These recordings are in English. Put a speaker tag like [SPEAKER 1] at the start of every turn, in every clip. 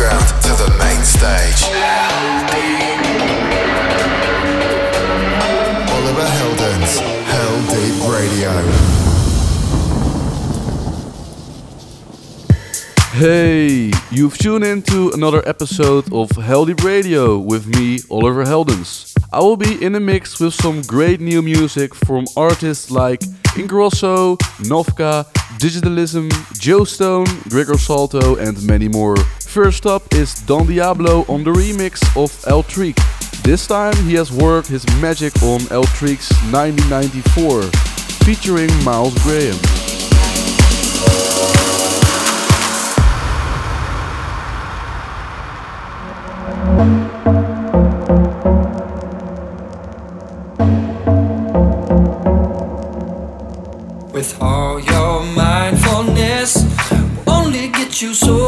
[SPEAKER 1] underground to the main stage. Oliver Heldens, Hell Deep Radio. Hey, you've tuned in to another episode of Heldeep Radio with me, Oliver Heldens. I will be in the mix with some great new music from artists like Ingrosso, Novka, Digitalism, Joe Stone, Gregor Salto, and many more. First up is Don Diablo on the remix of El Trick. This time he has worked his magic on El Trick's 1994, featuring Miles Graham.
[SPEAKER 2] with all your mindfulness. Will only get you
[SPEAKER 3] so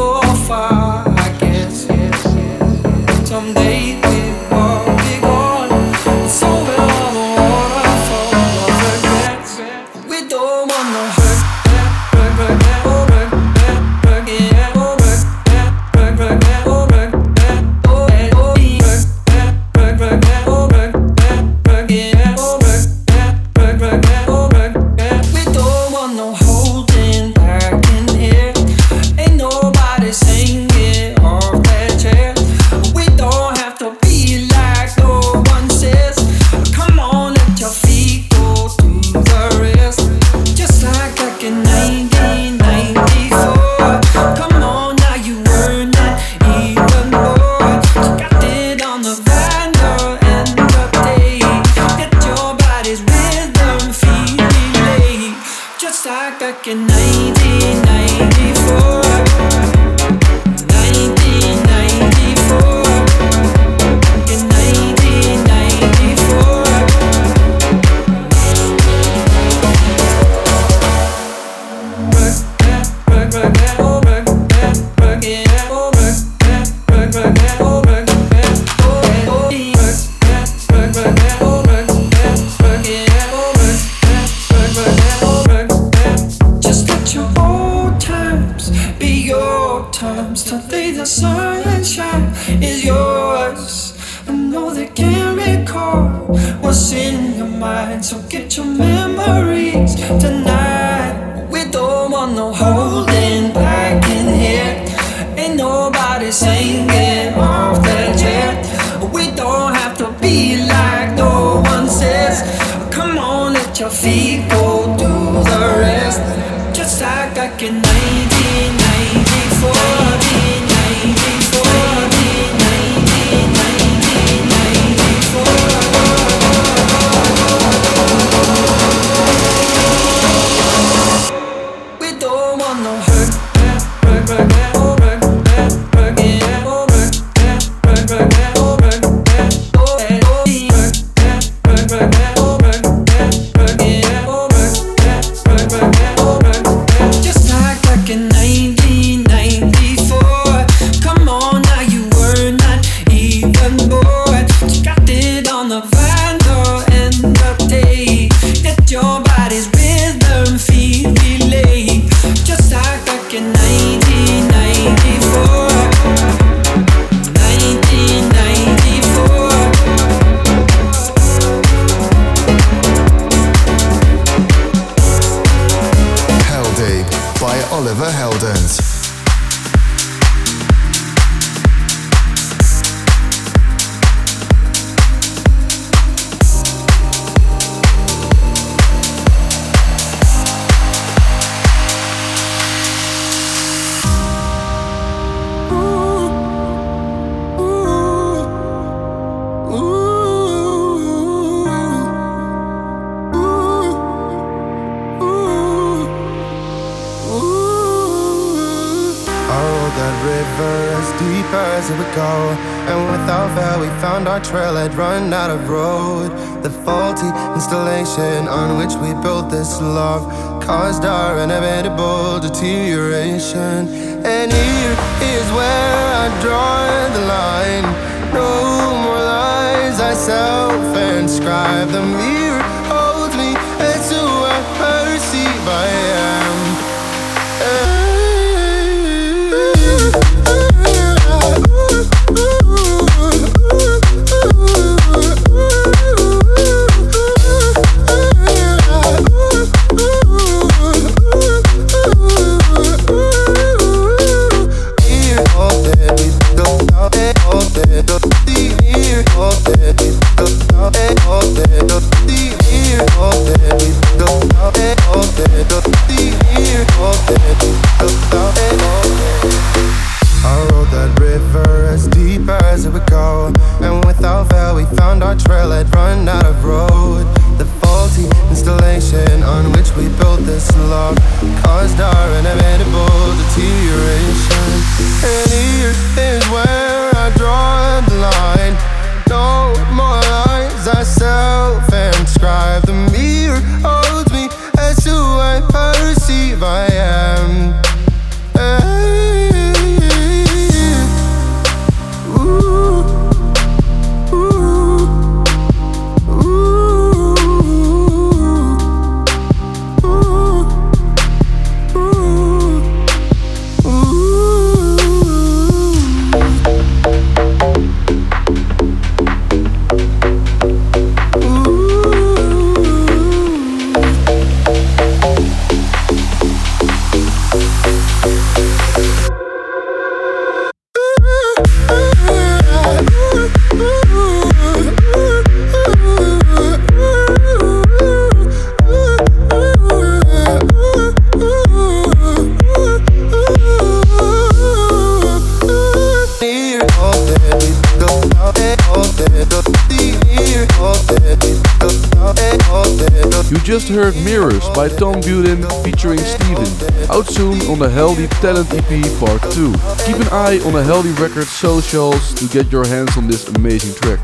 [SPEAKER 3] A Heldeep Talent EP Part 2. Keep an eye on the Heldeep Records socials to get your hands on this amazing track.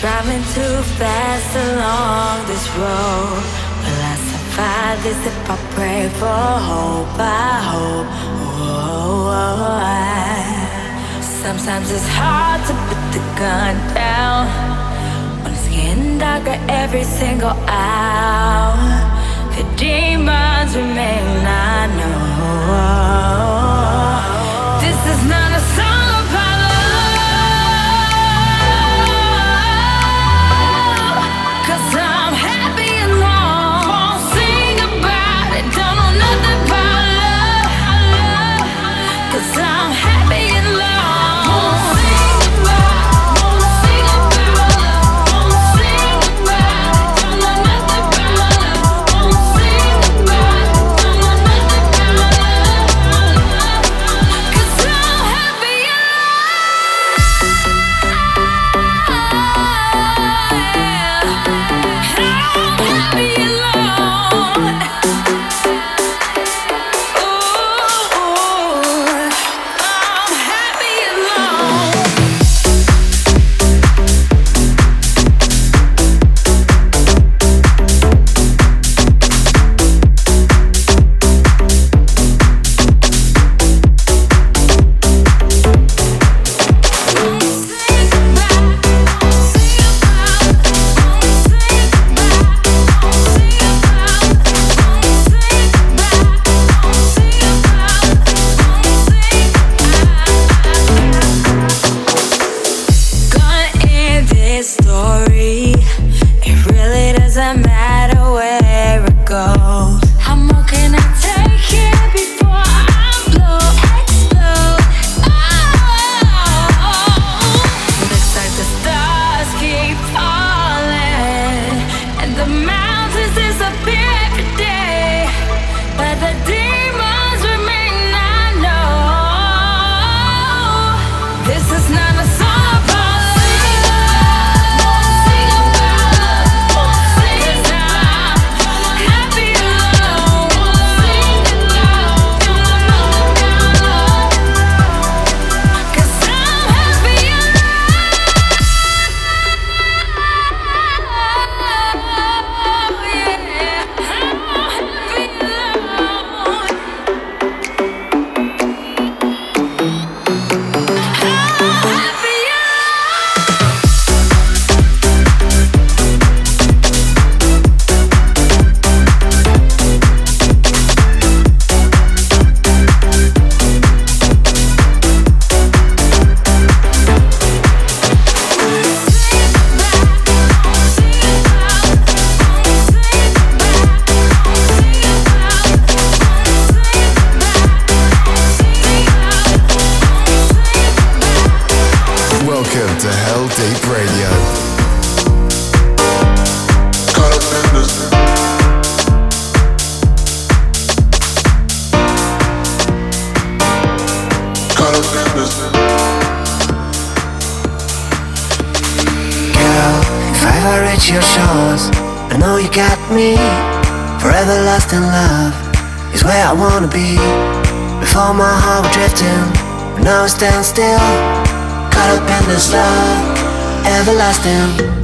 [SPEAKER 4] driving too fast along this road Love is if I pray for hope, I hope. Oh, oh, oh, I. Sometimes it's hard to put the gun down. On it's getting darker every single hour, the demons remain. I know. Girl, if I
[SPEAKER 5] ever reach your shores, I know you got me. Forever lost in love is where I wanna be. Before my heart was drifting, but now I stand still. Caught up in this love, everlasting.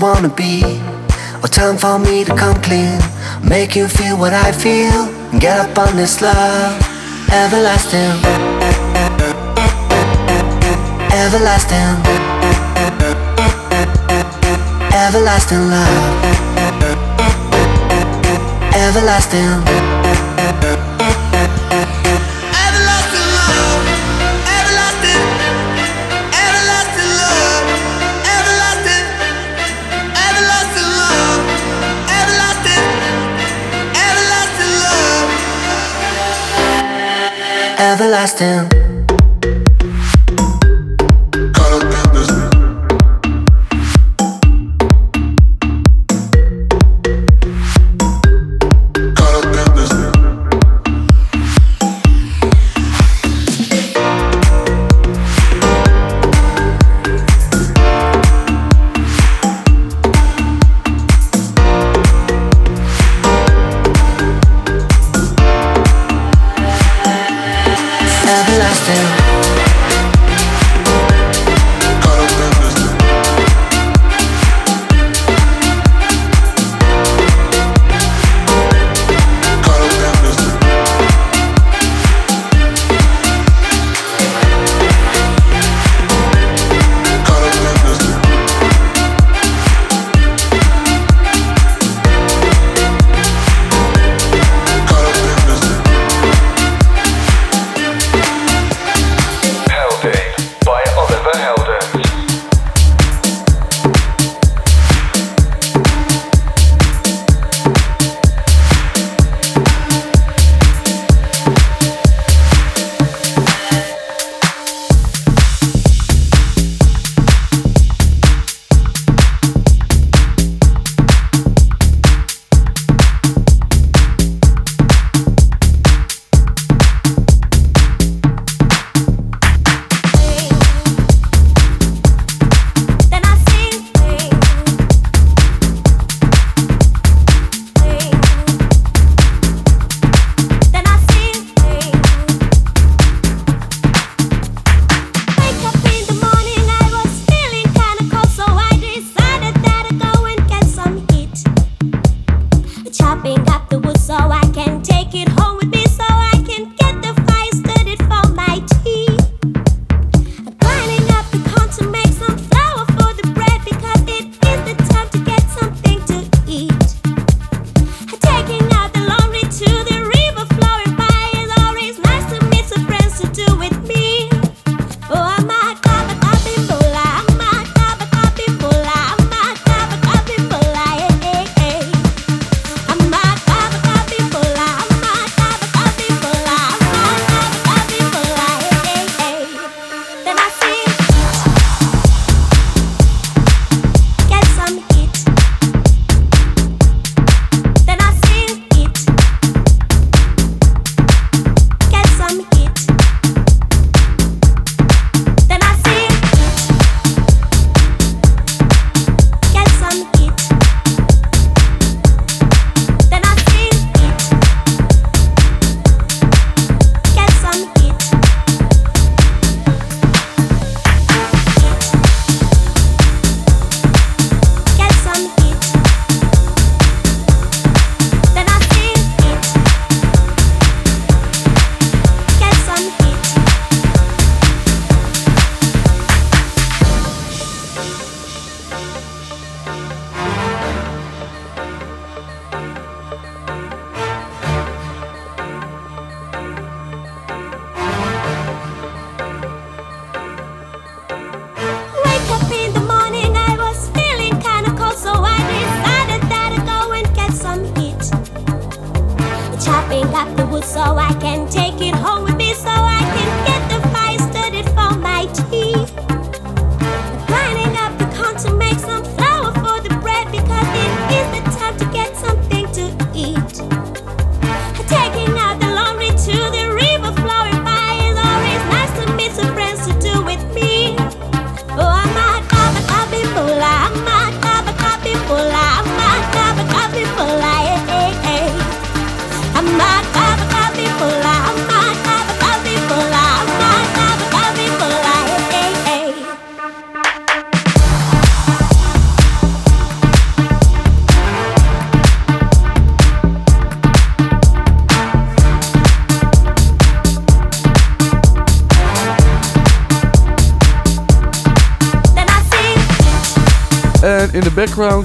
[SPEAKER 5] Why I'm just a wannabe. Oh, time for me to come clean, make you feel what I feel, get up on this love, everlasting, everlasting, everlasting love. Everlasting everlasting.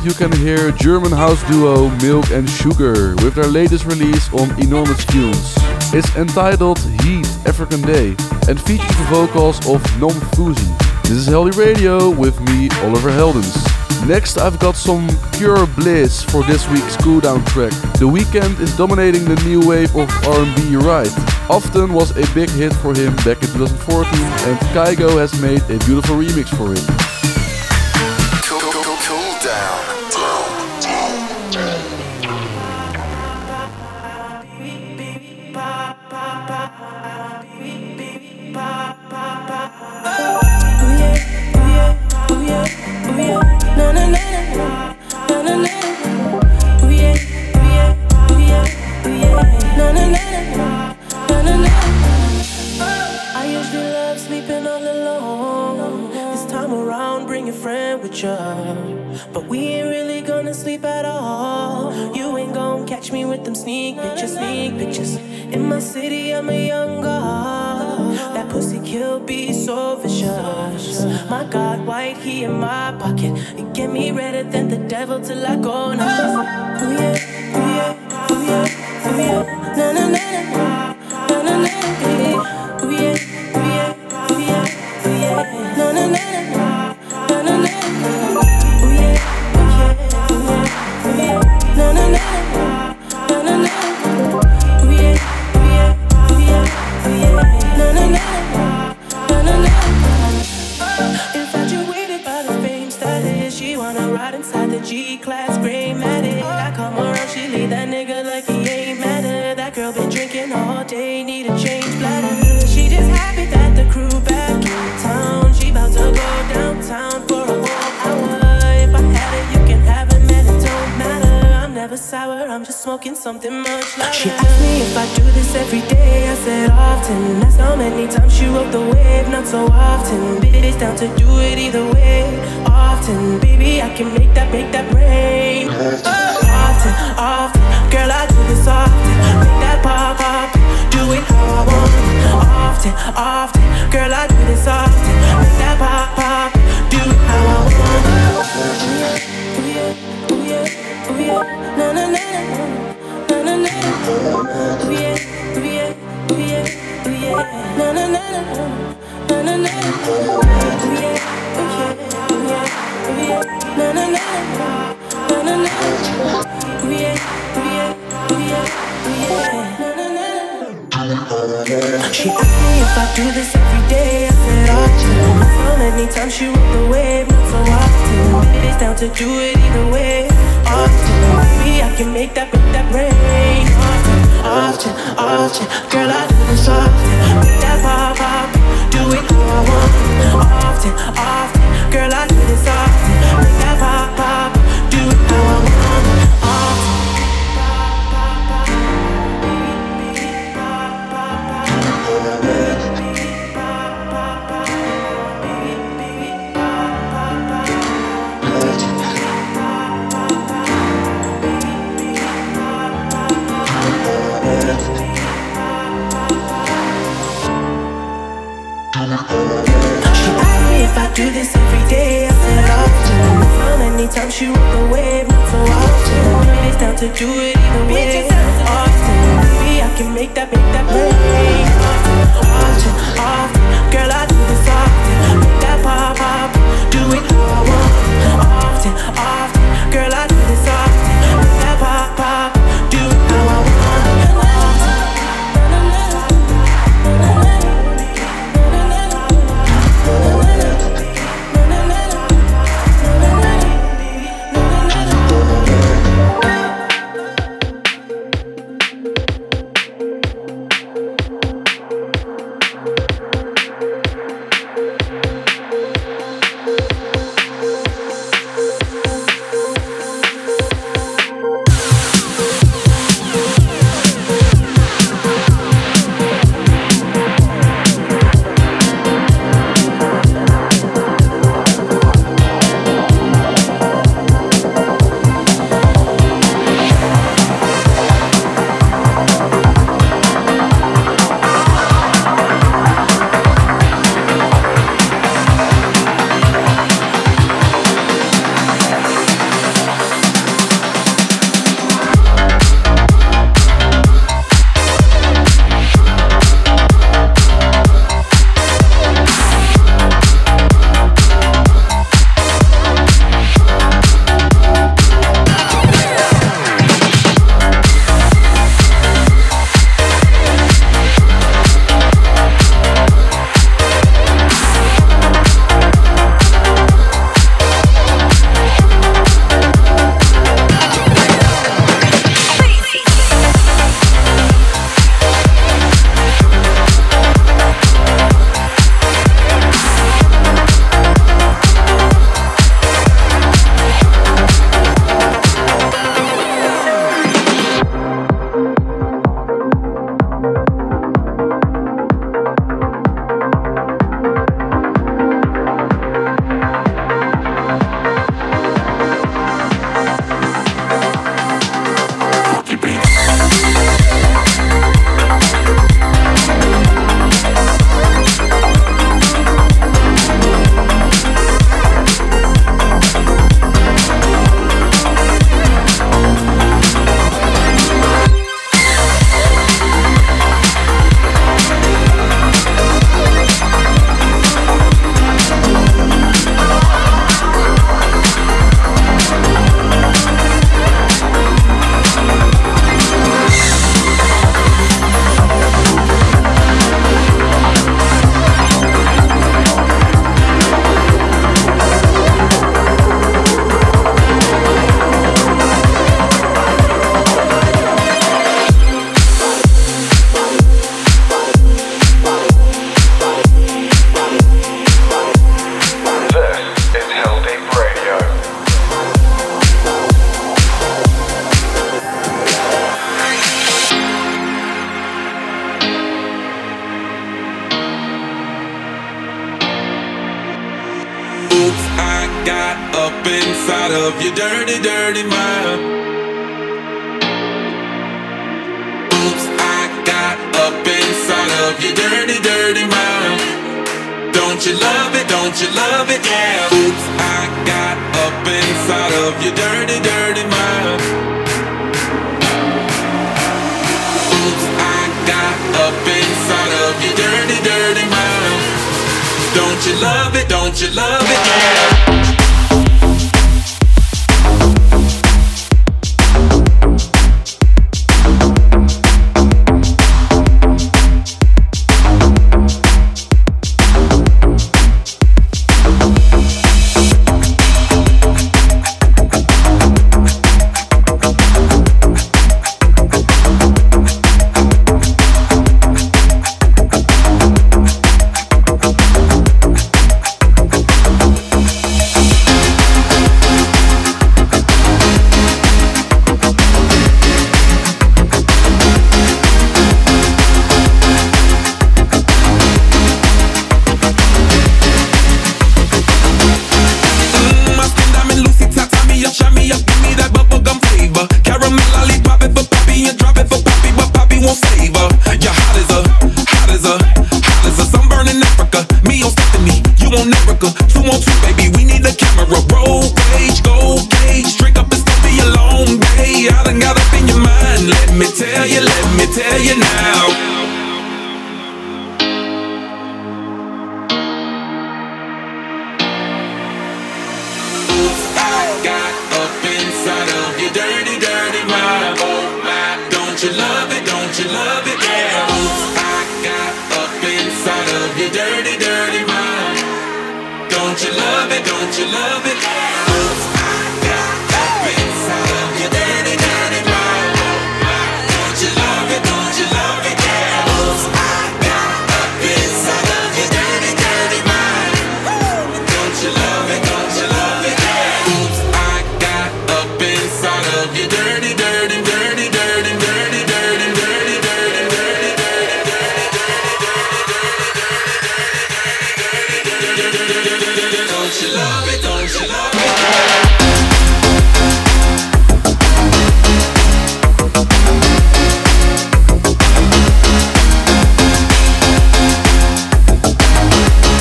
[SPEAKER 1] you can hear German house duo Milk and Sugar with their latest release on Enormous Tunes. It's entitled Heat African Day and features the vocals of Nom Fuzi. This is Heldeep Radio with me, Oliver Heldens. Next, I've got some pure bliss for this week's cool down track. The Weeknd is dominating the new wave of R&B right. Often was a big hit for him back in 2014 and Kygo has made a beautiful remix for him.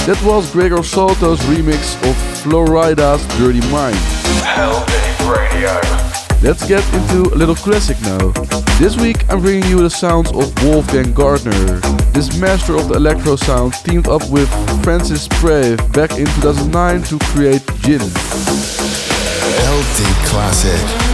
[SPEAKER 6] That
[SPEAKER 7] was Gregor Salto's remix of Flo Rida's Dirty Mind.
[SPEAKER 8] Radio.
[SPEAKER 7] Let's get into a little classic now. This week I'm bringing you the sounds of Wolfgang Gartner. This master of the electro sound teamed up with Francis Preve back in 2009 to create Gin.
[SPEAKER 9] LD Classic.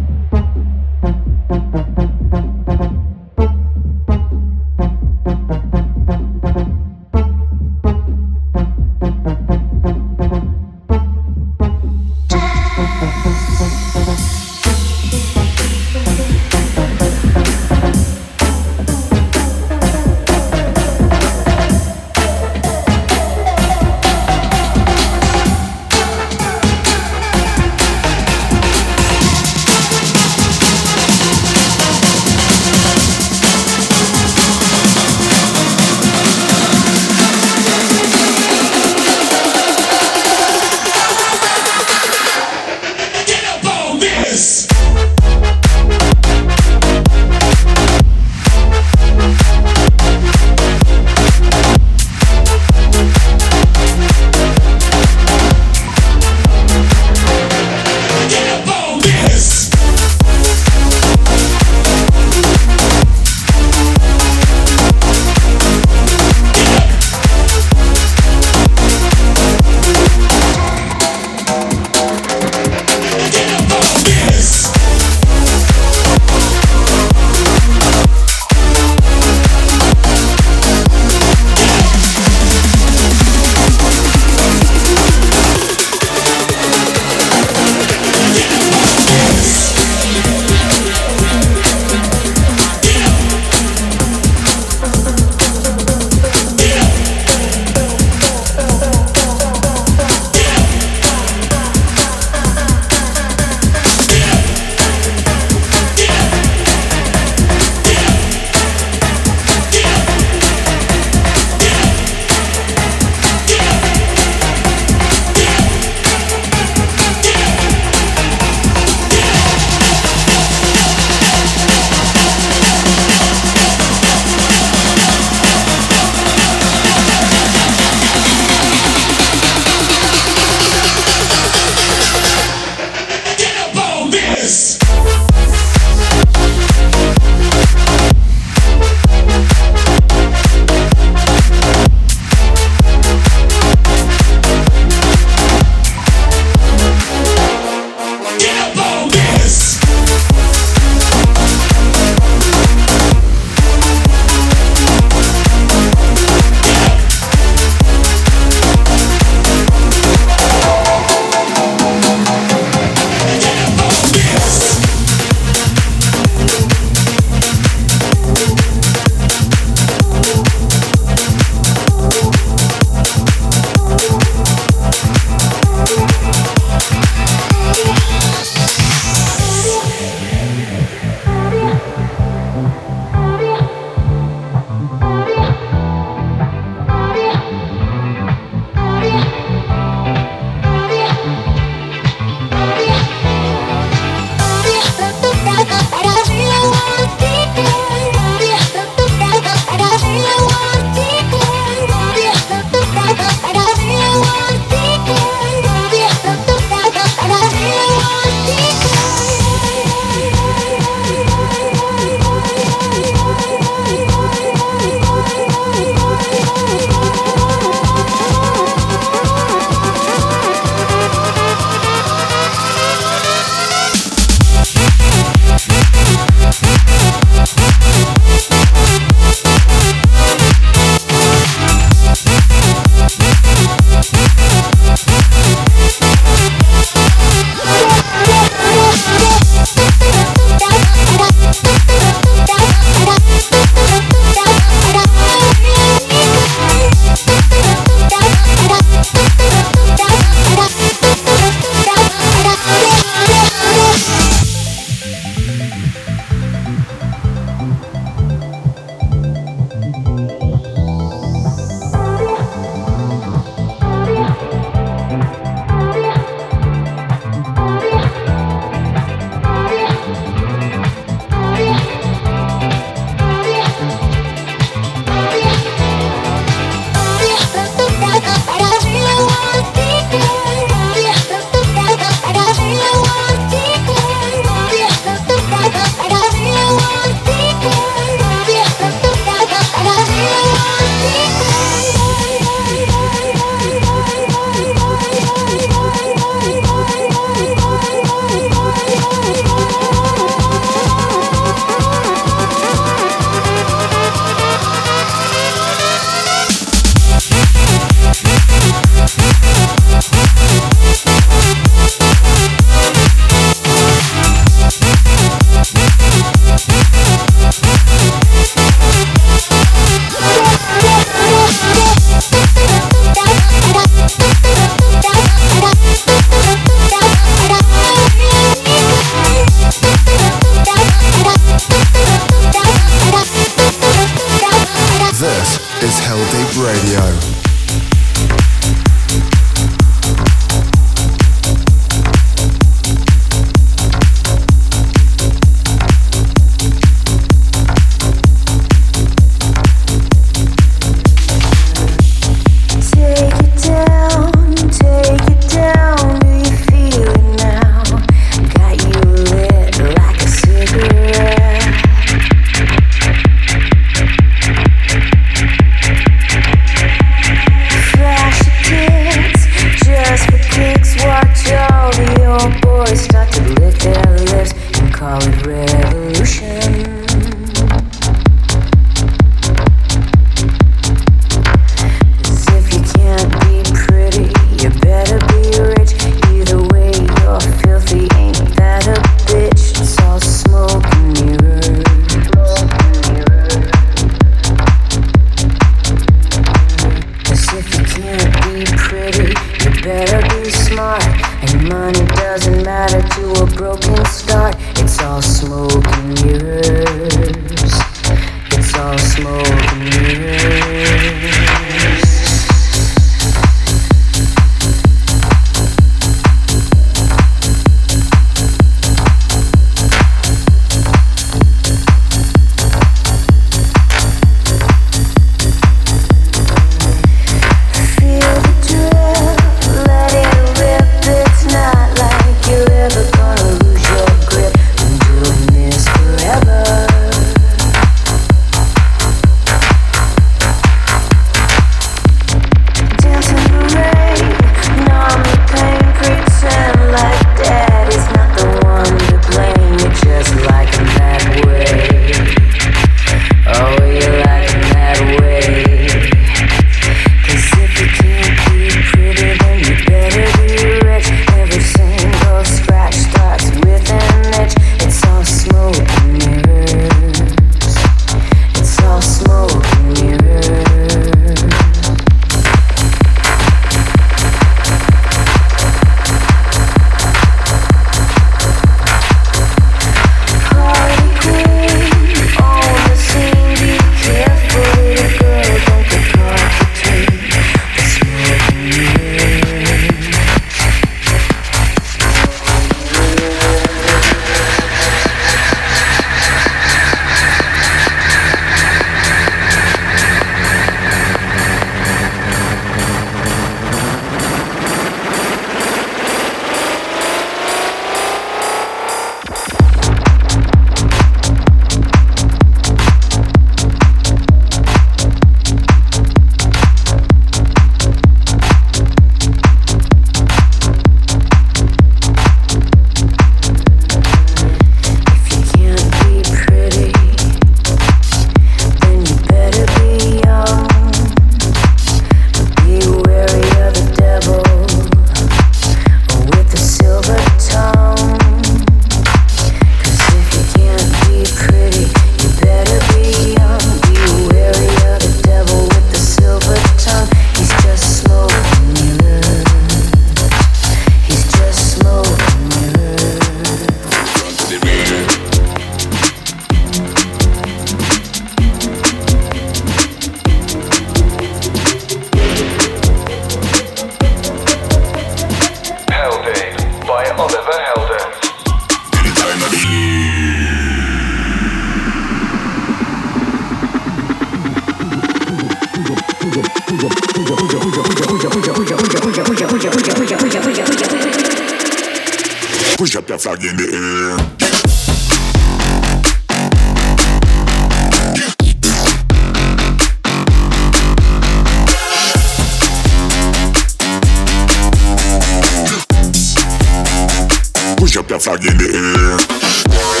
[SPEAKER 10] Push up that flag in the air.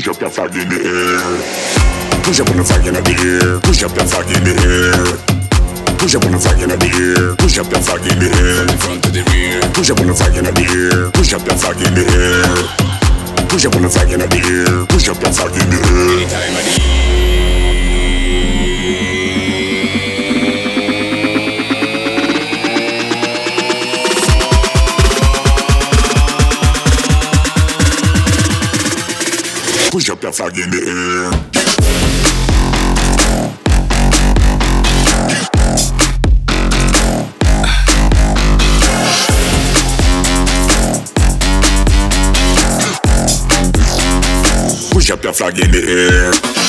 [SPEAKER 10] Push up that flag in the air. Push up on the flag in the air. Push up that flag in the air. Push up on the flag in the air. Push up that flag in the air. From the front to the rear. Push up on the flag in the air. Push up that flag in the air. Push up on the flag in the air. Push up that flag in the air. Any time of Up that flag in the air. Push up that flag in the air.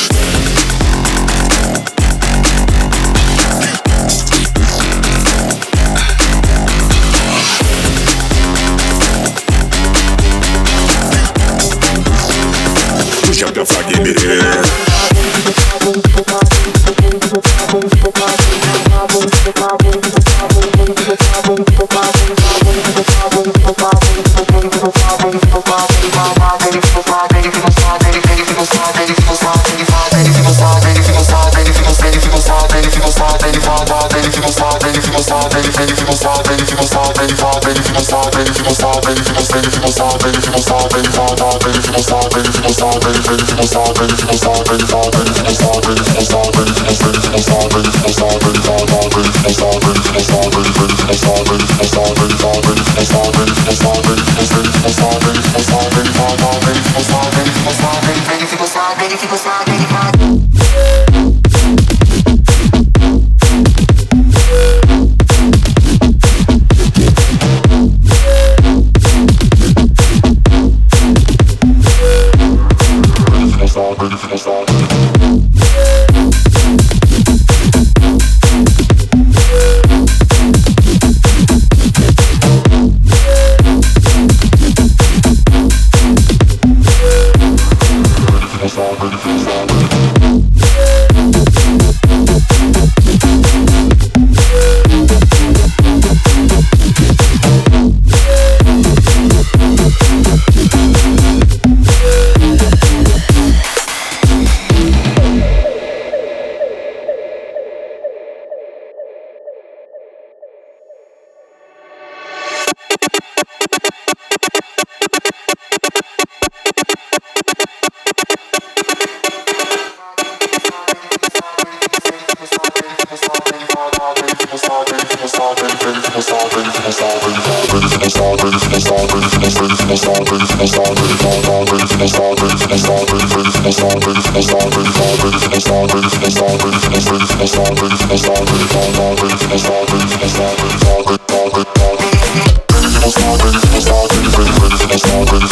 [SPEAKER 10] That
[SPEAKER 7] a filthy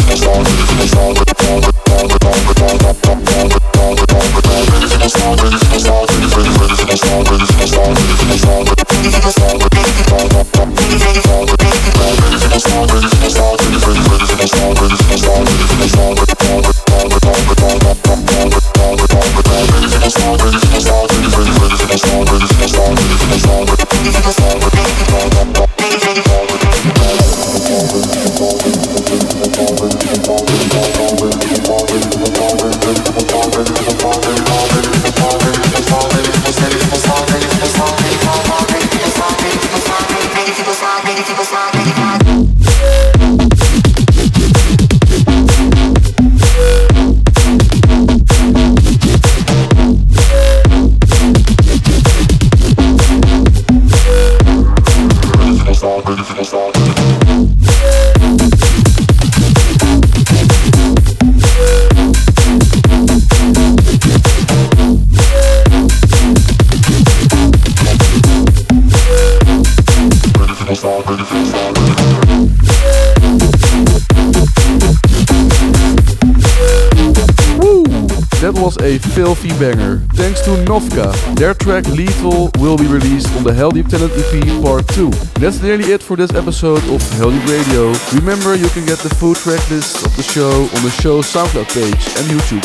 [SPEAKER 7] banger. Thanks to Novka. Their track Lethal will be released on the Heldeep Talent EP Part 2. That's nearly it for this episode of Heldeep Radio. Remember, you can get the full track list of the show on the show's SoundCloud page and YouTube.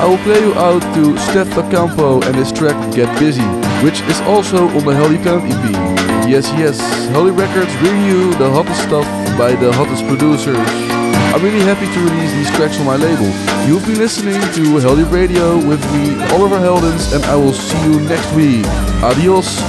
[SPEAKER 7] I will play you out to Steph Campo and his track Get Busy, which is also on the Heldeep Talent EP. Yes, yes, Heldeep Records bring you the hottest stuff by the hottest producers. I'm really happy to release these tracks on my label. You've been listening to Heldeep Radio with me, Oliver Heldens, and I will see you next week. Adios.